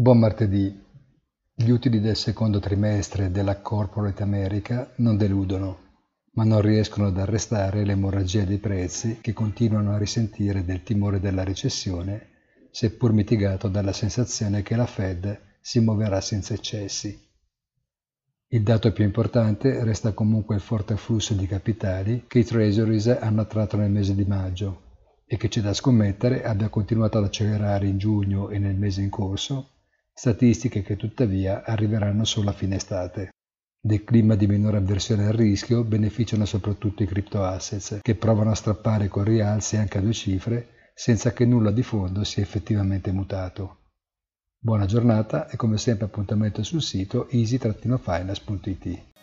Buon martedì. Gli utili del secondo trimestre della Corporate America non deludono, ma non riescono ad arrestare l'emorragia dei prezzi che continuano a risentire del timore della recessione, seppur mitigato dalla sensazione che la Fed si muoverà senza eccessi. Il dato più importante resta comunque il forte afflusso di capitali che i treasuries hanno attratto nel mese di maggio e che c'è da scommettere abbia continuato ad accelerare in giugno e nel mese in corso, statistiche che tuttavia arriveranno solo a fine estate. Del clima di minore avversione al rischio beneficiano soprattutto i crypto assets, che provano a strappare con rialzi anche a due cifre senza che nulla di fondo sia effettivamente mutato. Buona giornata e come sempre appuntamento sul sito easy-finance.it.